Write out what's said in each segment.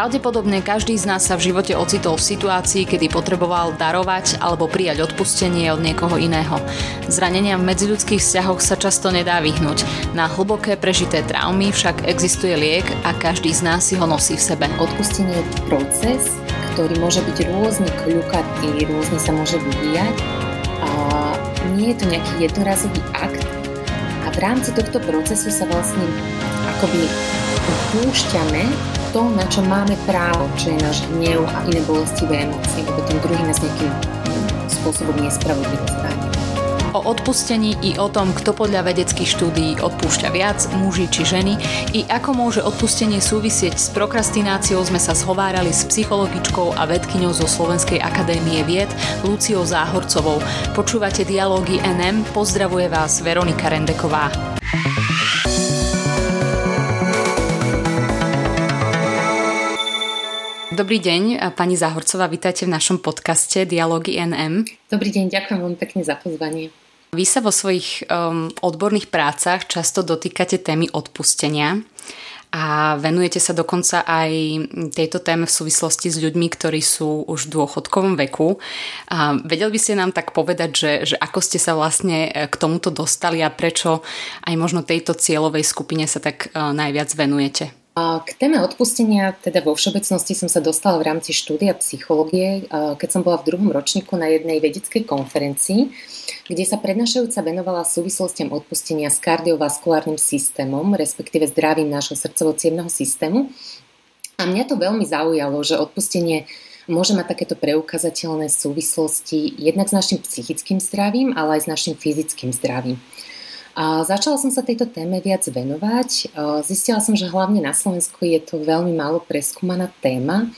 Pravdepodobne každý z nás sa v živote ocitol v situácii, kedy potreboval darovať alebo prijať odpustenie od niekoho iného. Zranenia v medziľudských vzťahoch sa často nedá vyhnúť. Na hlboké prežité traumy však existuje liek a každý z nás si ho nosí v sebe. Odpustenie je proces, ktorý môže byť rôzne kľukatý, rôzne sa môže vyvíjať. A nie je to nejaký jednorazový akt. A v rámci tohto procesu sa vlastne akoby púšťame to, na čo máme právo, čo je náš hnev a iné bolestivé emócie, lebo ten druhý nás nejakým spôsobom nespravodlivo zranil. O odpustení i o tom, kto podľa vedeckých štúdií odpúšťa viac, muži či ženy, i ako môže odpustenie súvisieť s prokrastináciou sme sa zhovárali s psychologičkou a vedkyňou zo Slovenskej akadémie vied Luciou Záhorcovou. Počúvate dialógy NM, pozdravuje vás Veronika Rendeková. Dobrý deň, pani Zahorcová, vítajte v našom podcaste Dialógy NM. Dobrý deň, ďakujem veľmi pekne za pozvanie. Vy sa vo svojich um, odborných prácach často dotýkate témy odpustenia a venujete sa dokonca aj tejto téme v súvislosti s ľuďmi, ktorí sú už v dôchodkovom veku. A vedel by ste nám tak povedať, že, že ako ste sa vlastne k tomuto dostali a prečo aj možno tejto cieľovej skupine sa tak uh, najviac venujete? K téme odpustenia, teda vo všeobecnosti som sa dostala v rámci štúdia psychológie, keď som bola v druhom ročníku na jednej vedeckej konferencii, kde sa prednášajúca venovala súvislostiam odpustenia s kardiovaskulárnym systémom, respektíve zdravím nášho srdcovo systému. A mňa to veľmi zaujalo, že odpustenie môže mať takéto preukazateľné súvislosti jednak s našim psychickým zdravím, ale aj s našim fyzickým zdravím. A začala som sa tejto téme viac venovať. Zistila som, že hlavne na Slovensku je to veľmi málo preskúmaná téma.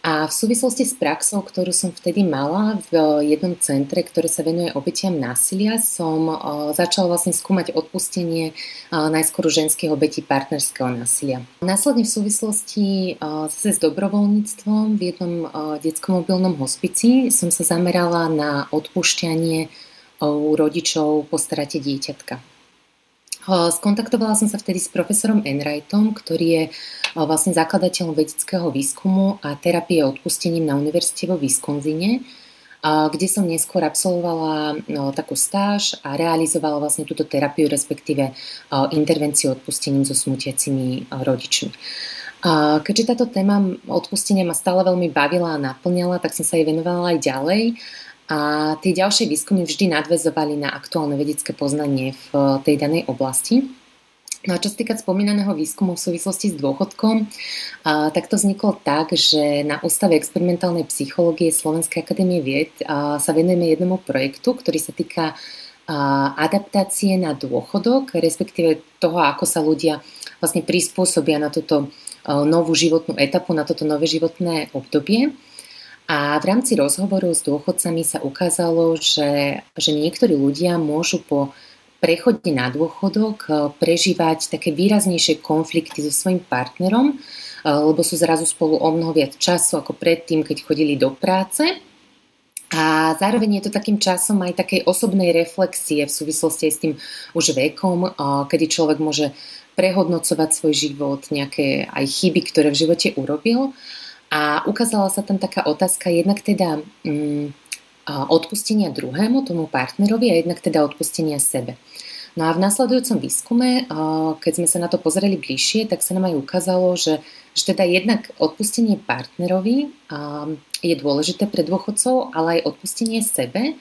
A v súvislosti s praxou, ktorú som vtedy mala v jednom centre, ktoré sa venuje obetiam násilia, som začala vlastne skúmať odpustenie najskôr ženských obetí partnerského násilia. Následne v súvislosti s dobrovoľníctvom v jednom detskom mobilnom hospici som sa zamerala na odpúšťanie u rodičov po strate dieťatka. Skontaktovala som sa vtedy s profesorom Enrightom, ktorý je vlastne zakladateľom vedeckého výskumu a terapie odpustením na univerzite vo Wisconsine, kde som neskôr absolvovala takú stáž a realizovala vlastne túto terapiu, respektíve intervenciu odpustením so smutiacimi rodičmi. Keďže táto téma odpustenia ma stále veľmi bavila a naplňala, tak som sa jej venovala aj ďalej a tie ďalšie výskumy vždy nadvezovali na aktuálne vedecké poznanie v eh, tej danej oblasti. No a čo sa týka spomínaného výskumu v súvislosti s dôchodkom, a, tak to vzniklo tak, že na Ústave experimentálnej psychológie Slovenskej akadémie vied a, sa venujeme jednomu projektu, ktorý sa týka a, adaptácie na dôchodok, respektíve toho, ako sa ľudia vlastne prispôsobia na túto novú životnú etapu, na toto nové životné obdobie. A v rámci rozhovoru s dôchodcami sa ukázalo, že, že niektorí ľudia môžu po prechode na dôchodok eh, prežívať také výraznejšie konflikty so svojím partnerom, eh, lebo sú zrazu spolu o mnoho viac času ako predtým, keď chodili do práce. A zároveň je to takým časom aj takej osobnej reflexie v súvislosti aj s tým už vekom, eh, kedy človek môže prehodnocovať svoj život, nejaké aj chyby, ktoré v živote urobil a ukázala sa tam taká otázka, jednak teda mm, odpustenia druhému, tomu partnerovi a jednak teda odpustenia sebe. No a v nasledujúcom výskume, keď sme sa na to pozreli bližšie, tak sa nám aj ukázalo, že, že teda jednak odpustenie partnerovi je dôležité pre dôchodcov, ale aj odpustenie sebe,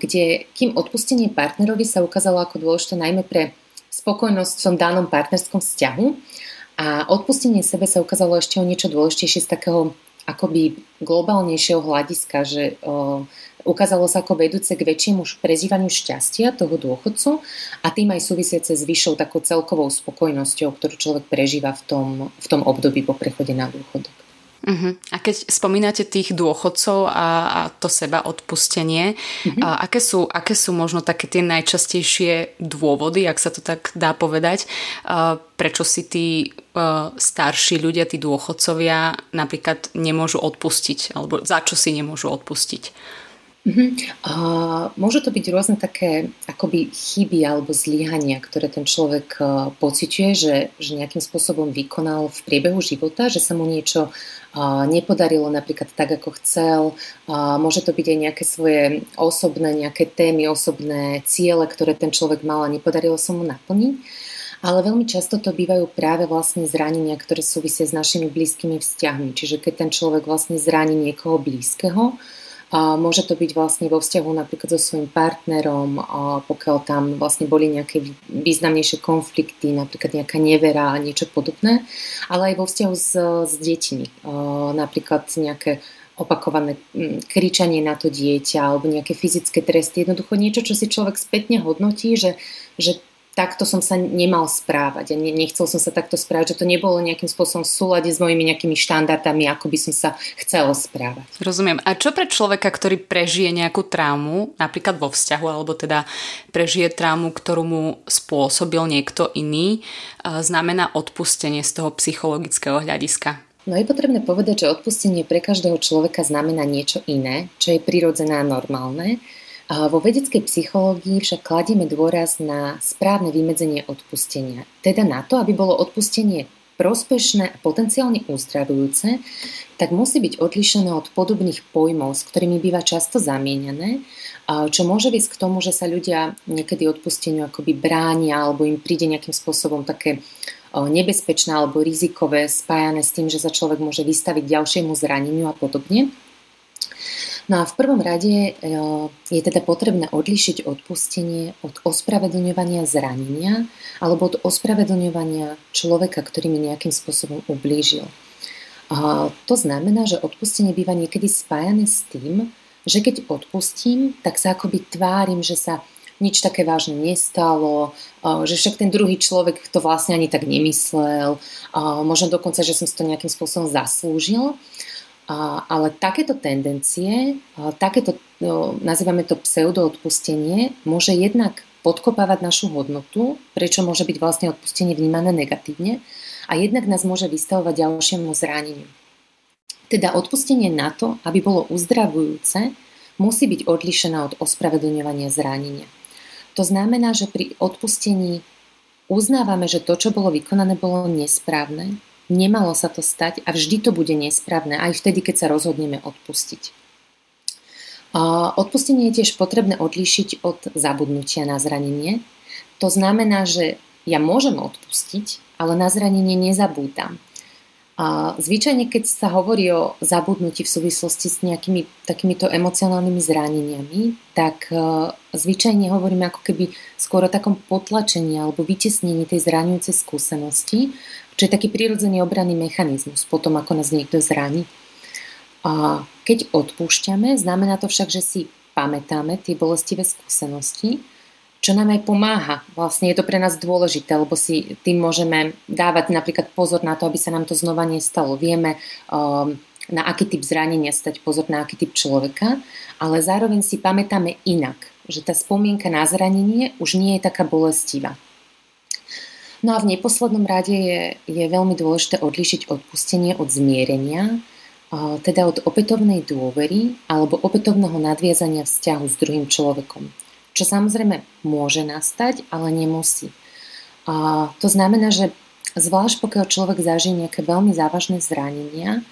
kde kým odpustenie partnerovi sa ukázalo ako dôležité najmä pre spokojnosť v tom danom partnerskom vzťahu, a odpustenie sebe sa ukázalo ešte o niečo dôležitejšie z takého akoby globálnejšieho hľadiska, že o, ukázalo sa ako vedúce k väčšiemu prežívaniu šťastia toho dôchodcu a tým aj súvisiace s vyššou takou celkovou spokojnosťou, ktorú človek prežíva v tom, v tom období po prechode na dôchodok. Uh-huh. A keď spomínate tých dôchodcov a, a to seba odpustenie, uh-huh. a aké, sú, aké sú možno také tie najčastejšie dôvody, ak sa to tak dá povedať, a prečo si tí a, starší ľudia, tí dôchodcovia napríklad nemôžu odpustiť, alebo za čo si nemôžu odpustiť? Uh-huh. A môžu to byť rôzne také akoby chyby alebo zlyhania, ktoré ten človek uh, pociťuje, že, že nejakým spôsobom vykonal v priebehu života, že sa mu niečo uh, nepodarilo napríklad tak, ako chcel. Môže to byť aj nejaké svoje osobné, nejaké témy, osobné ciele, ktoré ten človek mal a nepodarilo sa mu naplniť. Ale veľmi často to bývajú práve vlastne zranenia, ktoré súvisia s našimi blízkymi vzťahmi. Čiže keď ten človek vlastne zraní niekoho blízkeho, môže to byť vlastne vo vzťahu napríklad so svojím partnerom, pokiaľ tam vlastne boli nejaké významnejšie konflikty, napríklad nejaká nevera a niečo podobné, ale aj vo vzťahu s, s deťmi, napríklad nejaké opakované kričanie na to dieťa alebo nejaké fyzické tresty, jednoducho niečo, čo si človek spätne hodnotí, že, že takto som sa nemal správať a nechcel som sa takto správať, že to nebolo nejakým spôsobom v súlade s mojimi nejakými štandardami, ako by som sa chcela správať. Rozumiem. A čo pre človeka, ktorý prežije nejakú traumu, napríklad vo vzťahu, alebo teda prežije traumu, ktorú mu spôsobil niekto iný, znamená odpustenie z toho psychologického hľadiska? No je potrebné povedať, že odpustenie pre každého človeka znamená niečo iné, čo je prirodzené a normálne. Vo vedeckej psychológii však kladieme dôraz na správne vymedzenie odpustenia. Teda na to, aby bolo odpustenie prospešné a potenciálne uzdravujúce, tak musí byť odlišené od podobných pojmov, s ktorými býva často zamieňané, čo môže viesť k tomu, že sa ľudia niekedy odpusteniu akoby bránia alebo im príde nejakým spôsobom také nebezpečné alebo rizikové spájané s tým, že sa človek môže vystaviť ďalšiemu zraneniu a podobne. No a v prvom rade e, je teda potrebné odlišiť odpustenie od ospravedlňovania zranenia alebo od ospravedlňovania človeka, ktorý mi nejakým spôsobom ublížil. A to znamená, že odpustenie býva niekedy spájané s tým, že keď odpustím, tak sa akoby tvárim, že sa nič také vážne nestalo, že však ten druhý človek to vlastne ani tak nemyslel, možno dokonca, že som si to nejakým spôsobom zaslúžil. Ale takéto tendencie, takéto, no, nazývame to pseudoodpustenie, môže jednak podkopávať našu hodnotu, prečo môže byť vlastne odpustenie vnímané negatívne a jednak nás môže vystavovať ďalšiemu zraneniu. Teda odpustenie na to, aby bolo uzdravujúce, musí byť odlišené od ospravedlňovania zranenia. To znamená, že pri odpustení uznávame, že to, čo bolo vykonané, bolo nesprávne Nemalo sa to stať a vždy to bude nesprávne, aj vtedy, keď sa rozhodneme odpustiť. Odpustenie je tiež potrebné odlíšiť od zabudnutia na zranenie. To znamená, že ja môžem odpustiť, ale na zranenie nezabúdam. Zvyčajne, keď sa hovorí o zabudnutí v súvislosti s nejakými takýmito emocionálnymi zraneniami, tak uh, zvyčajne hovoríme ako keby skôr o takom potlačení alebo vytesnení tej zraňujúcej skúsenosti, čo je taký prirodzený obranný mechanizmus potom, ako nás niekto zraní. A keď odpúšťame, znamená to však, že si pamätáme tie bolestivé skúsenosti, čo nám aj pomáha. Vlastne je to pre nás dôležité, lebo si tým môžeme dávať napríklad pozor na to, aby sa nám to znova nestalo. Vieme, um, na aký typ zranenia stať pozor na aký typ človeka, ale zároveň si pamätáme inak, že tá spomienka na zranenie už nie je taká bolestivá. No a v neposlednom rade je, je veľmi dôležité odlišiť odpustenie od zmierenia, teda od opätovnej dôvery alebo opätovného nadviazania vzťahu s druhým človekom. Čo samozrejme môže nastať, ale nemusí. A to znamená, že zvlášť pokiaľ človek zažije nejaké veľmi závažné zranenia,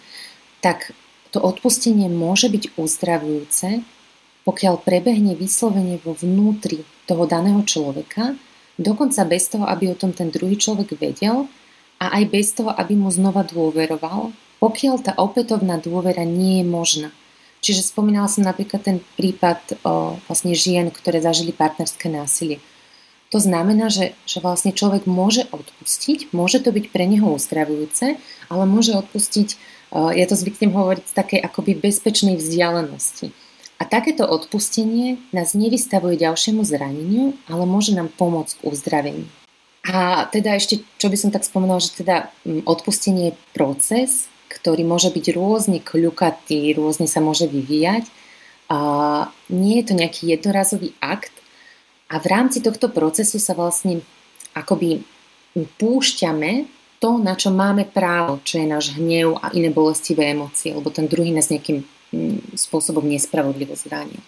tak to odpustenie môže byť uzdravujúce, pokiaľ prebehne vyslovene vo vnútri toho daného človeka Dokonca bez toho, aby o tom ten druhý človek vedel a aj bez toho, aby mu znova dôveroval, pokiaľ tá opätovná dôvera nie je možná. Čiže spomínala som napríklad ten prípad o vlastne žien, ktoré zažili partnerské násilie. To znamená, že, že vlastne človek môže odpustiť, môže to byť pre neho uzdravujúce, ale môže odpustiť, ja to zvyknem hovoriť, z takej akoby bezpečnej vzdialenosti. A takéto odpustenie nás nevystavuje ďalšiemu zraneniu, ale môže nám pomôcť k uzdraveniu. A teda ešte, čo by som tak spomenula, že teda mm, odpustenie je proces, ktorý môže byť rôzne kľukatý, rôzne sa môže vyvíjať. A nie je to nejaký jednorazový akt. A v rámci tohto procesu sa vlastne akoby púšťame to, na čo máme právo, čo je náš hnev a iné bolestivé emócie, lebo ten druhý nás nejakým spôsobom nespravodlivo zranil.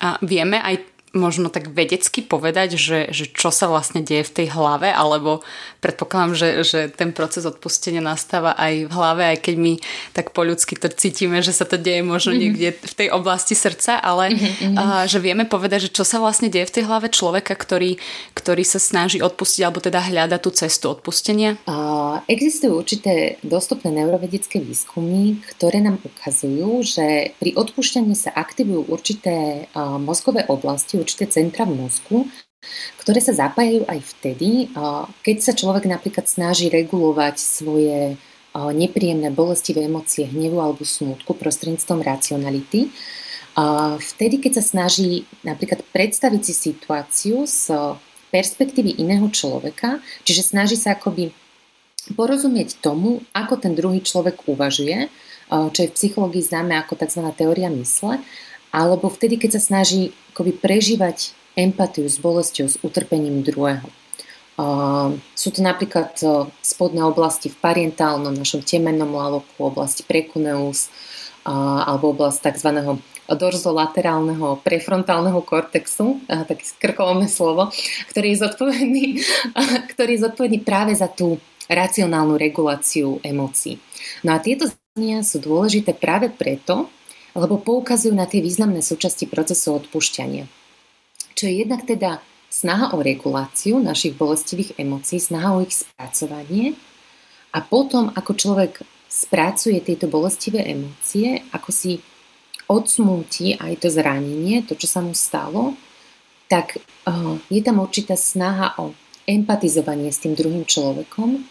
A vieme aj možno tak vedecky povedať, že, že čo sa vlastne deje v tej hlave, alebo predpokladám, že, že ten proces odpustenia nastáva aj v hlave, aj keď my tak po ľudsky to cítime, že sa to deje možno mm-hmm. niekde v tej oblasti srdca, ale mm-hmm. a, že vieme povedať, že čo sa vlastne deje v tej hlave človeka, ktorý, ktorý sa snaží odpustiť, alebo teda hľada tú cestu odpustenia? A, existujú určité dostupné neurovedické výskumy, ktoré nám ukazujú, že pri odpúšťaní sa aktivujú určité a, mozgové oblasti, určité centra v mozgu, ktoré sa zapájajú aj vtedy, keď sa človek napríklad snaží regulovať svoje nepríjemné bolestivé emócie hnevu alebo smútku prostredníctvom racionality. Vtedy, keď sa snaží napríklad predstaviť si situáciu z perspektívy iného človeka, čiže snaží sa akoby porozumieť tomu, ako ten druhý človek uvažuje, čo je v psychológii známe ako tzv. teória mysle, alebo vtedy, keď sa snaží akoby prežívať empatiu s bolesťou, s utrpením druhého. Uh, sú to napríklad uh, spodné oblasti v parientálnom, našom temennom laloku, oblasti prekuneus, uh, alebo oblasť tzv. dorzolaterálneho prefrontálneho kortexu, uh, také krkolomné slovo, ktorý je, zodpovedný, ktorý je zodpovedný práve za tú racionálnu reguláciu emócií. No a tieto zania sú dôležité práve preto, lebo poukazujú na tie významné súčasti procesu odpúšťania. Čo je jednak teda snaha o reguláciu našich bolestivých emócií, snaha o ich spracovanie a potom, ako človek spracuje tieto bolestivé emócie, ako si odsmúti aj to zranenie, to, čo sa mu stalo, tak uh, je tam určitá snaha o empatizovanie s tým druhým človekom,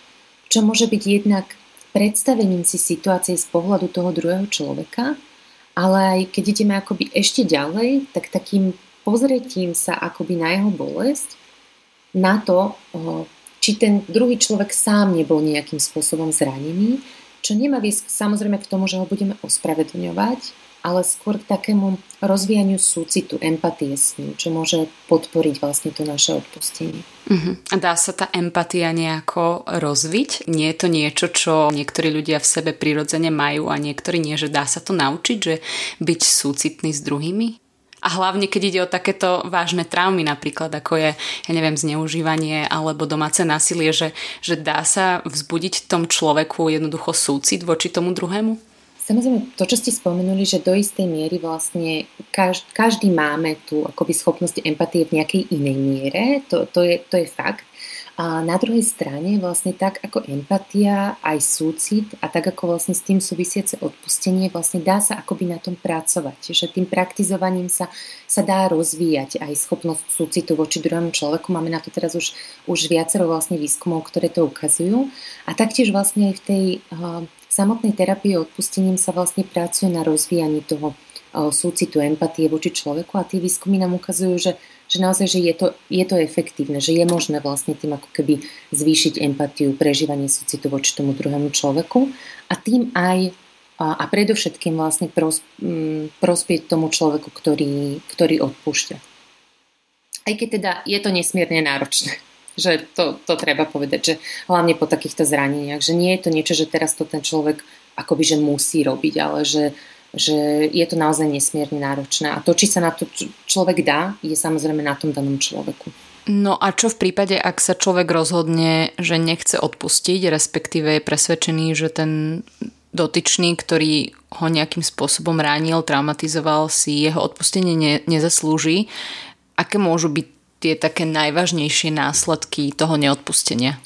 čo môže byť jednak predstavením si situácie z pohľadu toho druhého človeka, ale aj keď ideme akoby ešte ďalej, tak takým pozretím sa akoby na jeho bolesť, na to, či ten druhý človek sám nebol nejakým spôsobom zranený, čo nemá viesť samozrejme k tomu, že ho budeme ospravedlňovať, ale skôr k takému rozvíjaniu súcitu, empatie s ním, čo môže podporiť vlastne to naše odpustenie. Uh-huh. A dá sa tá empatia nejako rozviť? Nie je to niečo, čo niektorí ľudia v sebe prirodzene majú a niektorí nie, že dá sa to naučiť, že byť súcitný s druhými? A hlavne, keď ide o takéto vážne traumy, napríklad ako je, ja neviem, zneužívanie alebo domáce násilie, že, že dá sa vzbudiť tom človeku jednoducho súcit voči tomu druhému? Samozrejme, to, čo ste spomenuli, že do istej miery vlastne každý, každý máme tú akoby schopnosť empatie v nejakej inej miere, to, to, je, to je fakt. A na druhej strane vlastne tak ako empatia, aj súcit a tak ako vlastne s tým súvisiace odpustenie, vlastne dá sa akoby na tom pracovať. Že tým praktizovaním sa, sa dá rozvíjať aj schopnosť súcitu voči druhému človeku. Máme na to teraz už, už viacero vlastne výskumov, ktoré to ukazujú. A taktiež vlastne aj v tej uh, samotnej terapii odpustením sa vlastne pracuje na rozvíjaní toho súcitu, empatie voči človeku a tie výskumy nám ukazujú, že, že naozaj že je, to, je to efektívne, že je možné vlastne tým ako keby zvýšiť empatiu, prežívanie súcitu voči tomu druhému človeku a tým aj a, a predovšetkým vlastne pros, prospieť tomu človeku, ktorý, ktorý odpúšťa. Aj keď teda je to nesmierne náročné že to, to treba povedať, že hlavne po takýchto zraneniach, že nie je to niečo, že teraz to ten človek akoby že musí robiť, ale že, že je to naozaj nesmierne náročné. A to, či sa na to človek dá, je samozrejme na tom danom človeku. No a čo v prípade, ak sa človek rozhodne, že nechce odpustiť, respektíve je presvedčený, že ten dotyčný, ktorý ho nejakým spôsobom ránil, traumatizoval si, jeho odpustenie ne, nezaslúži. Aké môžu byť tie také najvážnejšie následky toho neodpustenia?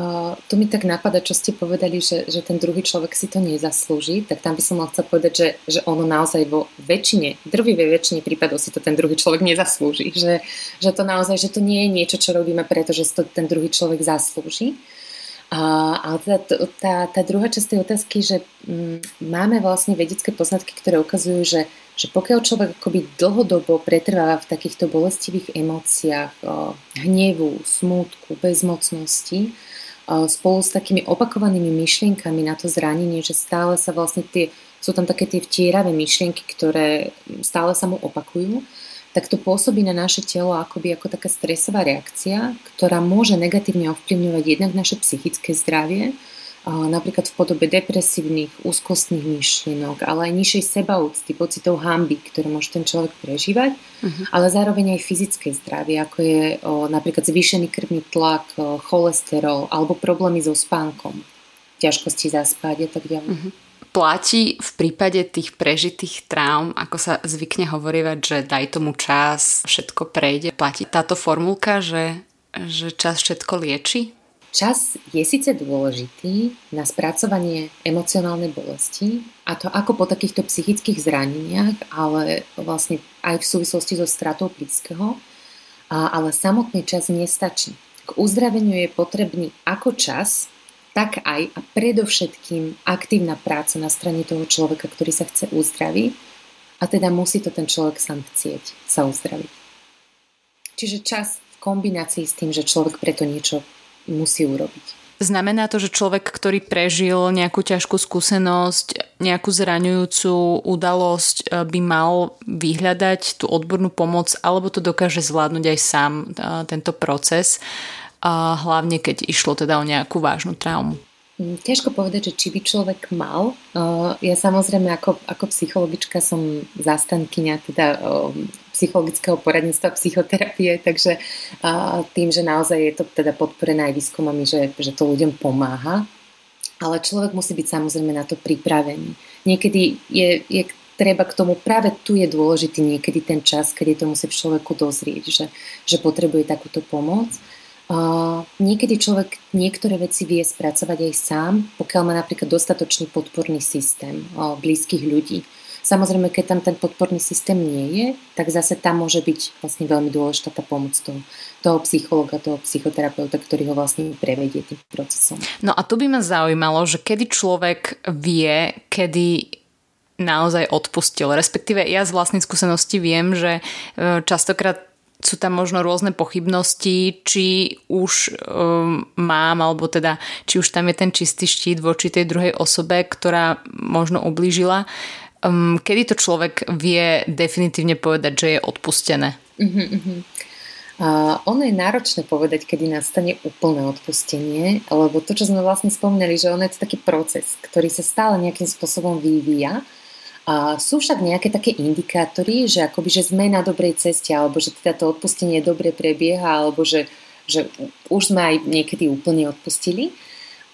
Uh, tu mi tak napadá, čo ste povedali, že, že ten druhý človek si to nezaslúži, tak tam by som mohla povedať, že, že ono naozaj vo väčšine, drvivej väčšine prípadov si to ten druhý človek nezaslúži. Že, že to naozaj, že to nie je niečo, čo robíme, pretože to ten druhý človek zaslúži. A, ale teda tá, tá druhá časť tej otázky, že m, mm, máme vlastne vedecké poznatky, ktoré ukazujú, že, že pokiaľ človek akoby dlhodobo pretrváva v takýchto bolestivých emóciách, o, hnevu, smútku, bezmocnosti, o, spolu s takými opakovanými myšlienkami na to zranenie, že stále sa vlastne tie, sú tam také tie vtieravé myšlienky, ktoré stále sa mu opakujú, tak to pôsobí na naše telo akoby ako taká stresová reakcia, ktorá môže negatívne ovplyvňovať jednak naše psychické zdravie, napríklad v podobe depresívnych, úzkostných myšlienok, ale aj nižšej sebaúcty, pocitov hamby, ktoré môže ten človek prežívať, uh-huh. ale zároveň aj fyzické zdravie, ako je o, napríklad zvýšený krvný tlak, o, cholesterol alebo problémy so spánkom, ťažkosti zaspať a tak ďalej. Uh-huh. Platí v prípade tých prežitých traum, ako sa zvykne hovorievať, že daj tomu čas, všetko prejde. Platí táto formulka, že, že čas všetko lieči? Čas je síce dôležitý na spracovanie emocionálnej bolesti, a to ako po takýchto psychických zraneniach, ale vlastne aj v súvislosti so stratou blízkeho, ale samotný čas nestačí. K uzdraveniu je potrebný ako čas, tak aj a predovšetkým aktívna práca na strane toho človeka, ktorý sa chce uzdraviť a teda musí to ten človek sám chcieť sa uzdraviť. Čiže čas v kombinácii s tým, že človek preto niečo musí urobiť. Znamená to, že človek, ktorý prežil nejakú ťažkú skúsenosť, nejakú zraňujúcu udalosť, e, by mal vyhľadať tú odbornú pomoc, alebo to dokáže zvládnuť aj sám e, tento proces, hlavne keď išlo teda o nejakú vážnu traumu? Mm, ťažko povedať, že či by človek mal. Ja samozrejme ako, ako psychologička som zastankyňa teda psychologického poradenstva, psychoterapie, takže tým, že naozaj je to teda podporené aj výskumami, že, že to ľuďom pomáha, ale človek musí byť samozrejme na to pripravený. Niekedy je, je treba k tomu, práve tu je dôležitý niekedy ten čas, kedy to musí v človeku dozrieť, že, že potrebuje takúto pomoc. Uh, niekedy človek niektoré veci vie spracovať aj sám, pokiaľ má napríklad dostatočný podporný systém uh, blízkych ľudí. Samozrejme, keď tam ten podporný systém nie je, tak zase tam môže byť vlastne veľmi dôležitá tá pomoc toho, toho psychologa, toho psychoterapeuta, ktorý ho vlastne prevedie tým procesom. No a tu by ma zaujímalo, že kedy človek vie, kedy naozaj odpustil. Respektíve ja z vlastnej skúsenosti viem, že e, častokrát sú tam možno rôzne pochybnosti, či už um, mám, alebo teda, či už tam je ten čistý štít voči tej druhej osobe, ktorá možno ublížila. Um, kedy to človek vie definitívne povedať, že je odpustené? Uh, ono je náročné povedať, kedy nastane úplné odpustenie, lebo to, čo sme vlastne spomínali, že ono je to taký proces, ktorý sa stále nejakým spôsobom vyvíja a sú však nejaké také indikátory, že akoby, že sme na dobrej ceste, alebo že teda to odpustenie dobre prebieha, alebo že, že už sme aj niekedy úplne odpustili.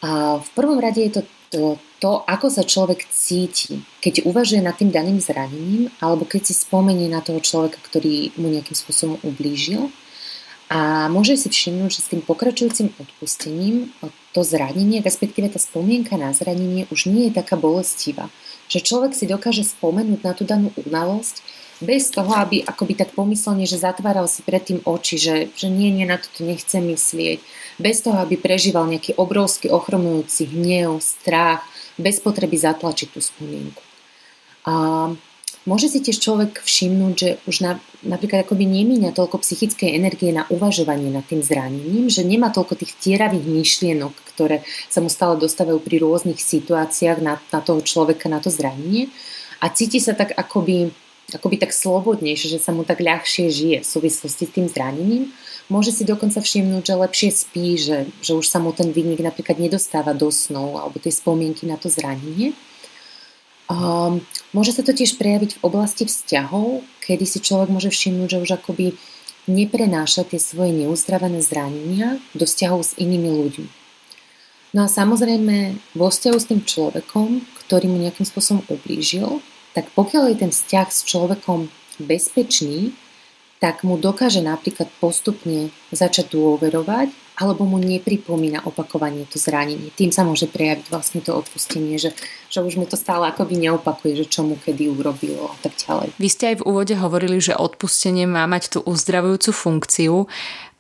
A v prvom rade je to to, ako sa človek cíti, keď uvažuje nad tým daným zranením, alebo keď si spomenie na toho človeka, ktorý mu nejakým spôsobom ublížil. A môže si všimnúť, že s tým pokračujúcim odpustením to zranenie, respektíve tá spomienka na zranenie už nie je taká bolestivá že človek si dokáže spomenúť na tú danú udalosť bez toho, aby akoby tak pomyslne, že zatváral si predtým oči, že, že nie, nie, na toto nechce myslieť. Bez toho, aby prežíval nejaký obrovský ochromujúci hnev, strach, bez potreby zatlačiť tú spomienku. A môže si tiež človek všimnúť, že už na, napríklad akoby nemíňa toľko psychickej energie na uvažovanie nad tým zranením, že nemá toľko tých tieravých myšlienok, ktoré sa mu stále dostávajú pri rôznych situáciách na, na toho človeka, na to zranenie a cíti sa tak akoby, akoby tak slobodnejšie, že sa mu tak ľahšie žije v súvislosti s tým zranením. Môže si dokonca všimnúť, že lepšie spí, že, že už sa mu ten výnik napríklad nedostáva do snov alebo tej spomienky na to zranenie. Um, môže sa to tiež prejaviť v oblasti vzťahov, kedy si človek môže všimnúť, že už akoby neprenáša tie svoje neuzdravené zranenia do vzťahov s inými ľuďmi. No a samozrejme vo vzťahu s tým človekom, ktorý mu nejakým spôsobom ublížil, tak pokiaľ je ten vzťah s človekom bezpečný, tak mu dokáže napríklad postupne začať dôverovať alebo mu nepripomína opakovanie to zranenie. Tým sa môže prejaviť vlastne to odpustenie, že, že už mu to stále akoby neopakuje, že čo mu kedy urobilo a tak ďalej. Vy ste aj v úvode hovorili, že odpustenie má mať tú uzdravujúcu funkciu,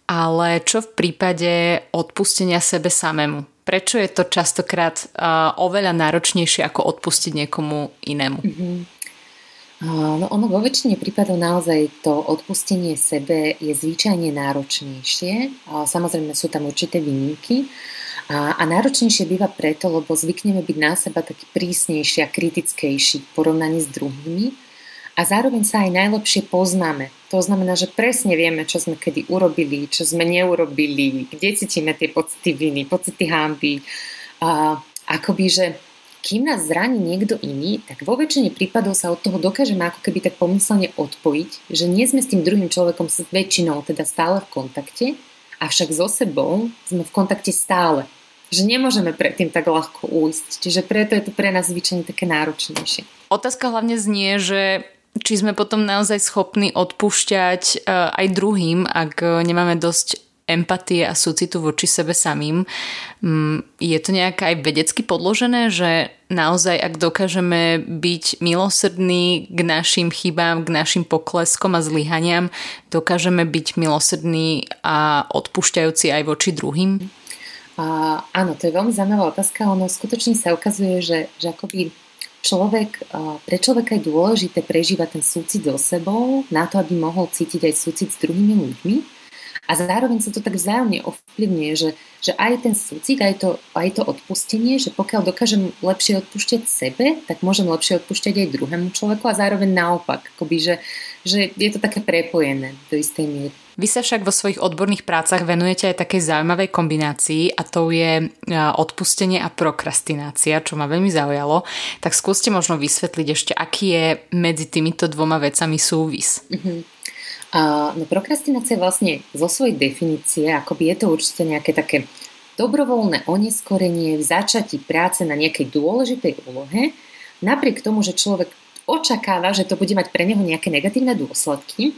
ale čo v prípade odpustenia sebe samému? Prečo je to častokrát uh, oveľa náročnejšie ako odpustiť niekomu inému? Mm-hmm. No ono vo väčšine prípadov naozaj to odpustenie sebe je zvyčajne náročnejšie. Samozrejme sú tam určité výnimky. A, a náročnejšie býva preto, lebo zvykneme byť na seba taký prísnejší a kritickejší v porovnaní s druhými. A zároveň sa aj najlepšie poznáme. To znamená, že presne vieme, čo sme kedy urobili, čo sme neurobili, kde cítime tie pocity viny, pocity hamby. A akoby, že kým nás zraní niekto iný, tak vo väčšine prípadov sa od toho dokážeme ako keby tak pomyslne odpojiť, že nie sme s tým druhým človekom s väčšinou teda stále v kontakte, avšak so sebou sme v kontakte stále. Že nemôžeme predtým tak ľahko ujsť. Čiže preto je to pre nás zvyčajne také náročnejšie. Otázka hlavne znie, že či sme potom naozaj schopní odpúšťať e, aj druhým, ak nemáme dosť empatie a súcitu voči sebe samým. Mm, je to nejak aj vedecky podložené, že naozaj ak dokážeme byť milosrdní k našim chybám, k našim pokleskom a zlyhaniam, dokážeme byť milosrdní a odpúšťajúci aj voči druhým? A, áno, to je veľmi zaujímavá otázka. Ono skutočne sa ukazuje, že, že akoby človek, pre človeka je dôležité prežívať ten súcit so sebou na to, aby mohol cítiť aj súcit s druhými ľuďmi. A zároveň sa to tak vzájomne ovplyvňuje, že, že aj ten súcit, aj to, aj to odpustenie, že pokiaľ dokážem lepšie odpúšťať sebe, tak môžem lepšie odpúšťať aj druhému človeku a zároveň naopak, akoby, že, že je to také prepojené do istej miery. Vy sa však vo svojich odborných prácach venujete aj takej zaujímavej kombinácii a to je odpustenie a prokrastinácia, čo ma veľmi zaujalo. Tak skúste možno vysvetliť ešte, aký je medzi týmito dvoma vecami súvis. Mm-hmm. No prokrastinácia vlastne zo svojej definície, akoby je to určite nejaké také dobrovoľné oneskorenie v začatí práce na nejakej dôležitej úlohe, napriek tomu, že človek očakáva, že to bude mať pre neho nejaké negatívne dôsledky,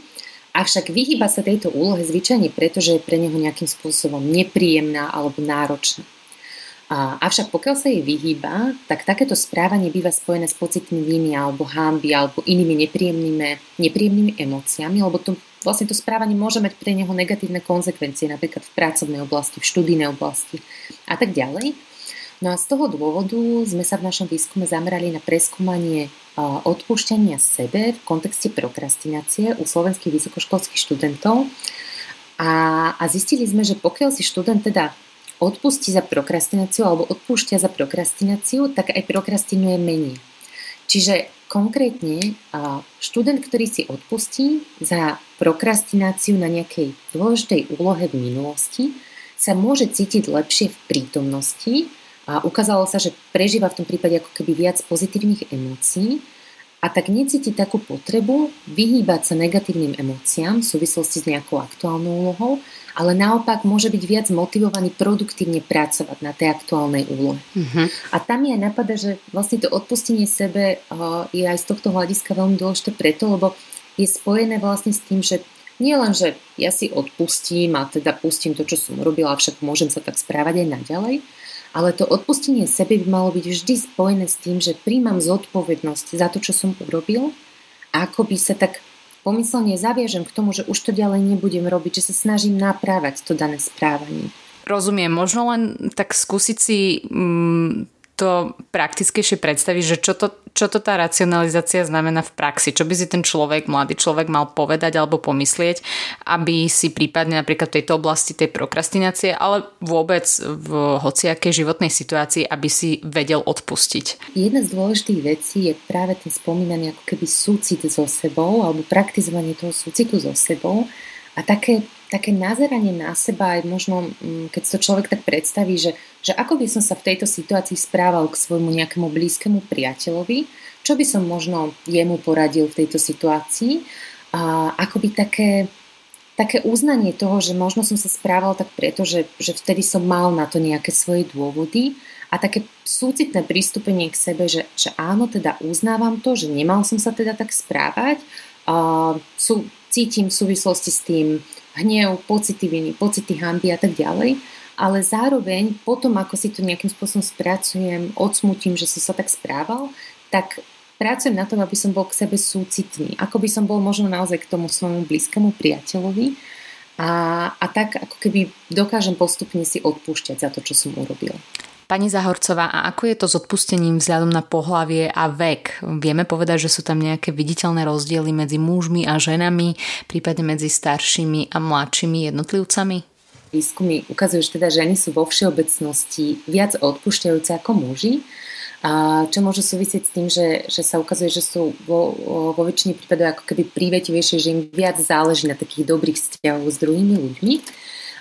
avšak vyhýba sa tejto úlohe zvyčajne preto, že je pre neho nejakým spôsobom nepríjemná alebo náročná. Avšak pokiaľ sa jej vyhýba, tak takéto správanie býva spojené s pocitmi viny alebo hámby alebo inými nepríjemnými, nepríjemnými emóciami, lebo to, vlastne to správanie môže mať pre neho negatívne konsekvencie, napríklad v pracovnej oblasti, v študijnej oblasti a tak ďalej. No a z toho dôvodu sme sa v našom výskume zamerali na preskúmanie odpúšťania sebe v kontexte prokrastinácie u slovenských vysokoškolských študentov a, a zistili sme, že pokiaľ si študent teda odpustí za prokrastináciu alebo odpúšťa za prokrastináciu, tak aj prokrastinuje menej. Čiže konkrétne študent, ktorý si odpustí za prokrastináciu na nejakej dôležitej úlohe v minulosti, sa môže cítiť lepšie v prítomnosti a ukázalo sa, že prežíva v tom prípade ako keby viac pozitívnych emócií a tak necíti takú potrebu vyhýbať sa negatívnym emóciám v súvislosti s nejakou aktuálnou úlohou, ale naopak môže byť viac motivovaný produktívne pracovať na tej aktuálnej úlohe. Uh-huh. A tam je aj napadá, že vlastne to odpustenie sebe uh, je aj z tohto hľadiska veľmi dôležité preto, lebo je spojené vlastne s tým, že nie len, že ja si odpustím a teda pustím to, čo som robila, však môžem sa tak správať aj naďalej, ale to odpustenie sebe by malo byť vždy spojené s tým, že príjmam zodpovednosť za to, čo som urobil a ako sa tak pomyselne zaviažem k tomu, že už to ďalej nebudem robiť, že sa snažím naprávať to dané správanie. Rozumiem, možno len tak skúsiť si mm, to praktickejšie predstaviť, že čo to, čo to tá racionalizácia znamená v praxi, čo by si ten človek, mladý človek mal povedať alebo pomyslieť, aby si prípadne napríklad v tejto oblasti tej prokrastinácie, ale vôbec v hociakej životnej situácii, aby si vedel odpustiť. Jedna z dôležitých vecí je práve ten spomínaný ako keby súcit so sebou alebo praktizovanie toho súcitu so sebou a také také nazeranie na seba aj možno, mm, keď to človek tak predstaví, že, že ako by som sa v tejto situácii správal k svojmu nejakému blízkemu priateľovi, čo by som možno jemu poradil v tejto situácii a akoby také, také uznanie toho, že možno som sa správal tak preto, že, že vtedy som mal na to nejaké svoje dôvody a také súcitné prístupenie k sebe, že, že áno, teda uznávam to, že nemal som sa teda tak správať, a sú, cítim v súvislosti s tým hnev, pocity viny, pocity hamby a tak ďalej. Ale zároveň potom, ako si to nejakým spôsobom spracujem, odsmutím, že som sa tak správal, tak pracujem na tom, aby som bol k sebe súcitný. Ako by som bol možno naozaj k tomu svojmu blízkemu priateľovi. A, a tak ako keby dokážem postupne si odpúšťať za to, čo som urobil. Pani Zahorcová, a ako je to s odpustením vzhľadom na pohlavie a vek? Vieme povedať, že sú tam nejaké viditeľné rozdiely medzi mužmi a ženami, prípadne medzi staršími a mladšími jednotlivcami? Výskumy ukazujú, že teda ženy sú vo všeobecnosti viac odpúšťajúce ako muži, a čo môže súvisieť s tým, že, že sa ukazuje, že sú vo, vo väčšine prípadov ako keby prívetivejšie, že im viac záleží na takých dobrých vzťahoch s druhými ľuďmi.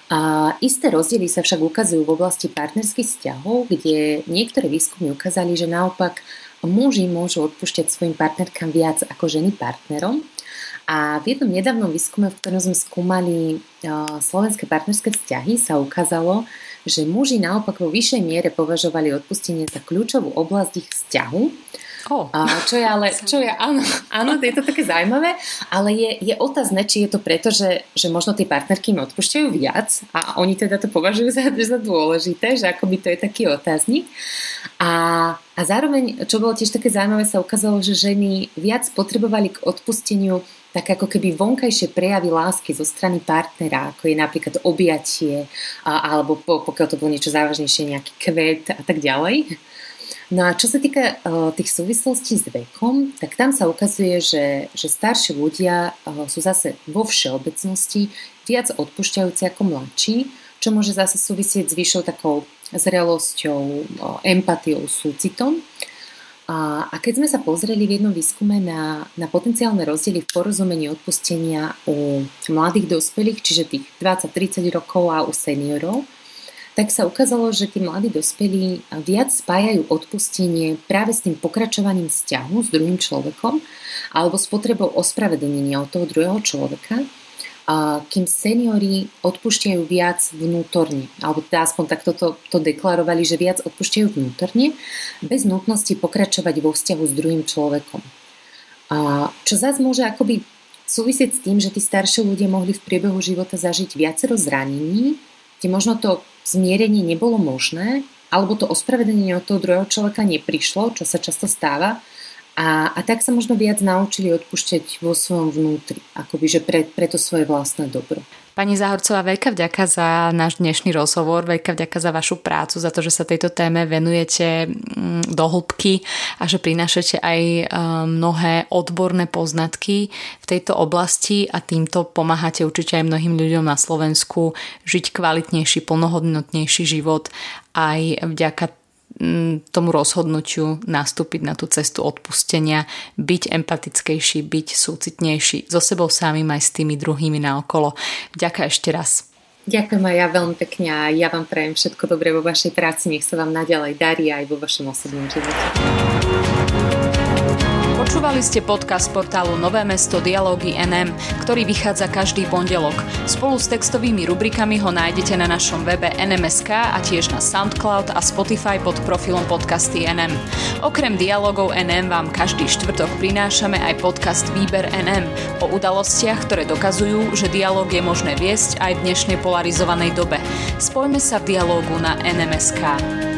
A isté rozdiely sa však ukazujú v oblasti partnerských vzťahov, kde niektoré výskumy ukázali, že naopak muži môžu odpúšťať svojim partnerkám viac ako ženy partnerom. A v jednom nedávnom výskume, v ktorom sme skúmali slovenské partnerské vzťahy, sa ukázalo, že muži naopak vo vyššej miere považovali odpustenie za kľúčovú oblasť ich vzťahu Oh. A čo je ale, čo je, áno, áno, je to také zaujímavé, ale je, je otázne, či je to preto, že, že možno tie partnerky im odpúšťajú viac a oni teda to považujú za, za dôležité, že akoby to je taký otáznik. A, a zároveň, čo bolo tiež také zaujímavé, sa ukázalo, že ženy viac potrebovali k odpusteniu tak ako keby vonkajšie prejavy lásky zo strany partnera, ako je napríklad objatie, a, alebo po, pokiaľ to bolo niečo závažnejšie, nejaký kvet a tak ďalej. No a čo sa týka uh, tých súvislostí s vekom, tak tam sa ukazuje, že, že starší ľudia uh, sú zase vo všeobecnosti viac odpúšťajúci ako mladší, čo môže zase súvisieť s vyššou takou zrelosťou, uh, empatiou, súcitom. A, a keď sme sa pozreli v jednom výskume na, na potenciálne rozdiely v porozumení odpustenia u mladých dospelých, čiže tých 20-30 rokov a u seniorov, tak sa ukázalo, že tí mladí dospelí viac spájajú odpustenie práve s tým pokračovaním vzťahu s druhým človekom alebo s potrebou ospravedlnenia od toho druhého človeka, kým seniori odpúšťajú viac vnútorne, alebo teda aspoň takto to, to deklarovali, že viac odpúšťajú vnútorne, bez nutnosti pokračovať vo vzťahu s druhým človekom. A čo zase môže akoby súvisieť s tým, že tí starší ľudia mohli v priebehu života zažiť viacero zranení, kde možno to zmierenie nebolo možné, alebo to ospravedlnenie od toho druhého človeka neprišlo, čo sa často stáva, a, a tak sa možno viac naučili odpúšťať vo svojom vnútri, akoby že pre, pre to svoje vlastné dobro. Pani Zahorcová, veľká vďaka za náš dnešný rozhovor, veľká vďaka za vašu prácu, za to, že sa tejto téme venujete mm, do hĺbky a že prinášate aj e, mnohé odborné poznatky v tejto oblasti a týmto pomáhate určite aj mnohým ľuďom na Slovensku žiť kvalitnejší, plnohodnotnejší život. Aj vďaka tomu rozhodnutiu nastúpiť na tú cestu odpustenia, byť empatickejší, byť súcitnejší so sebou samým aj s tými druhými naokolo. Ďakujem ešte raz. Ďakujem aj ja veľmi pekne a ja vám prajem všetko dobré vo vašej práci. Nech sa vám naďalej darí aj vo vašom osobnom živote. Počúvali ste podcast portálu Nové mesto Dialógy NM, ktorý vychádza každý pondelok. Spolu s textovými rubrikami ho nájdete na našom webe NMSK a tiež na Soundcloud a Spotify pod profilom podcasty NM. Okrem dialogov NM vám každý štvrtok prinášame aj podcast Výber NM o udalostiach, ktoré dokazujú, že dialóg je možné viesť aj v dnešnej polarizovanej dobe. Spojme sa v dialógu na NMSK.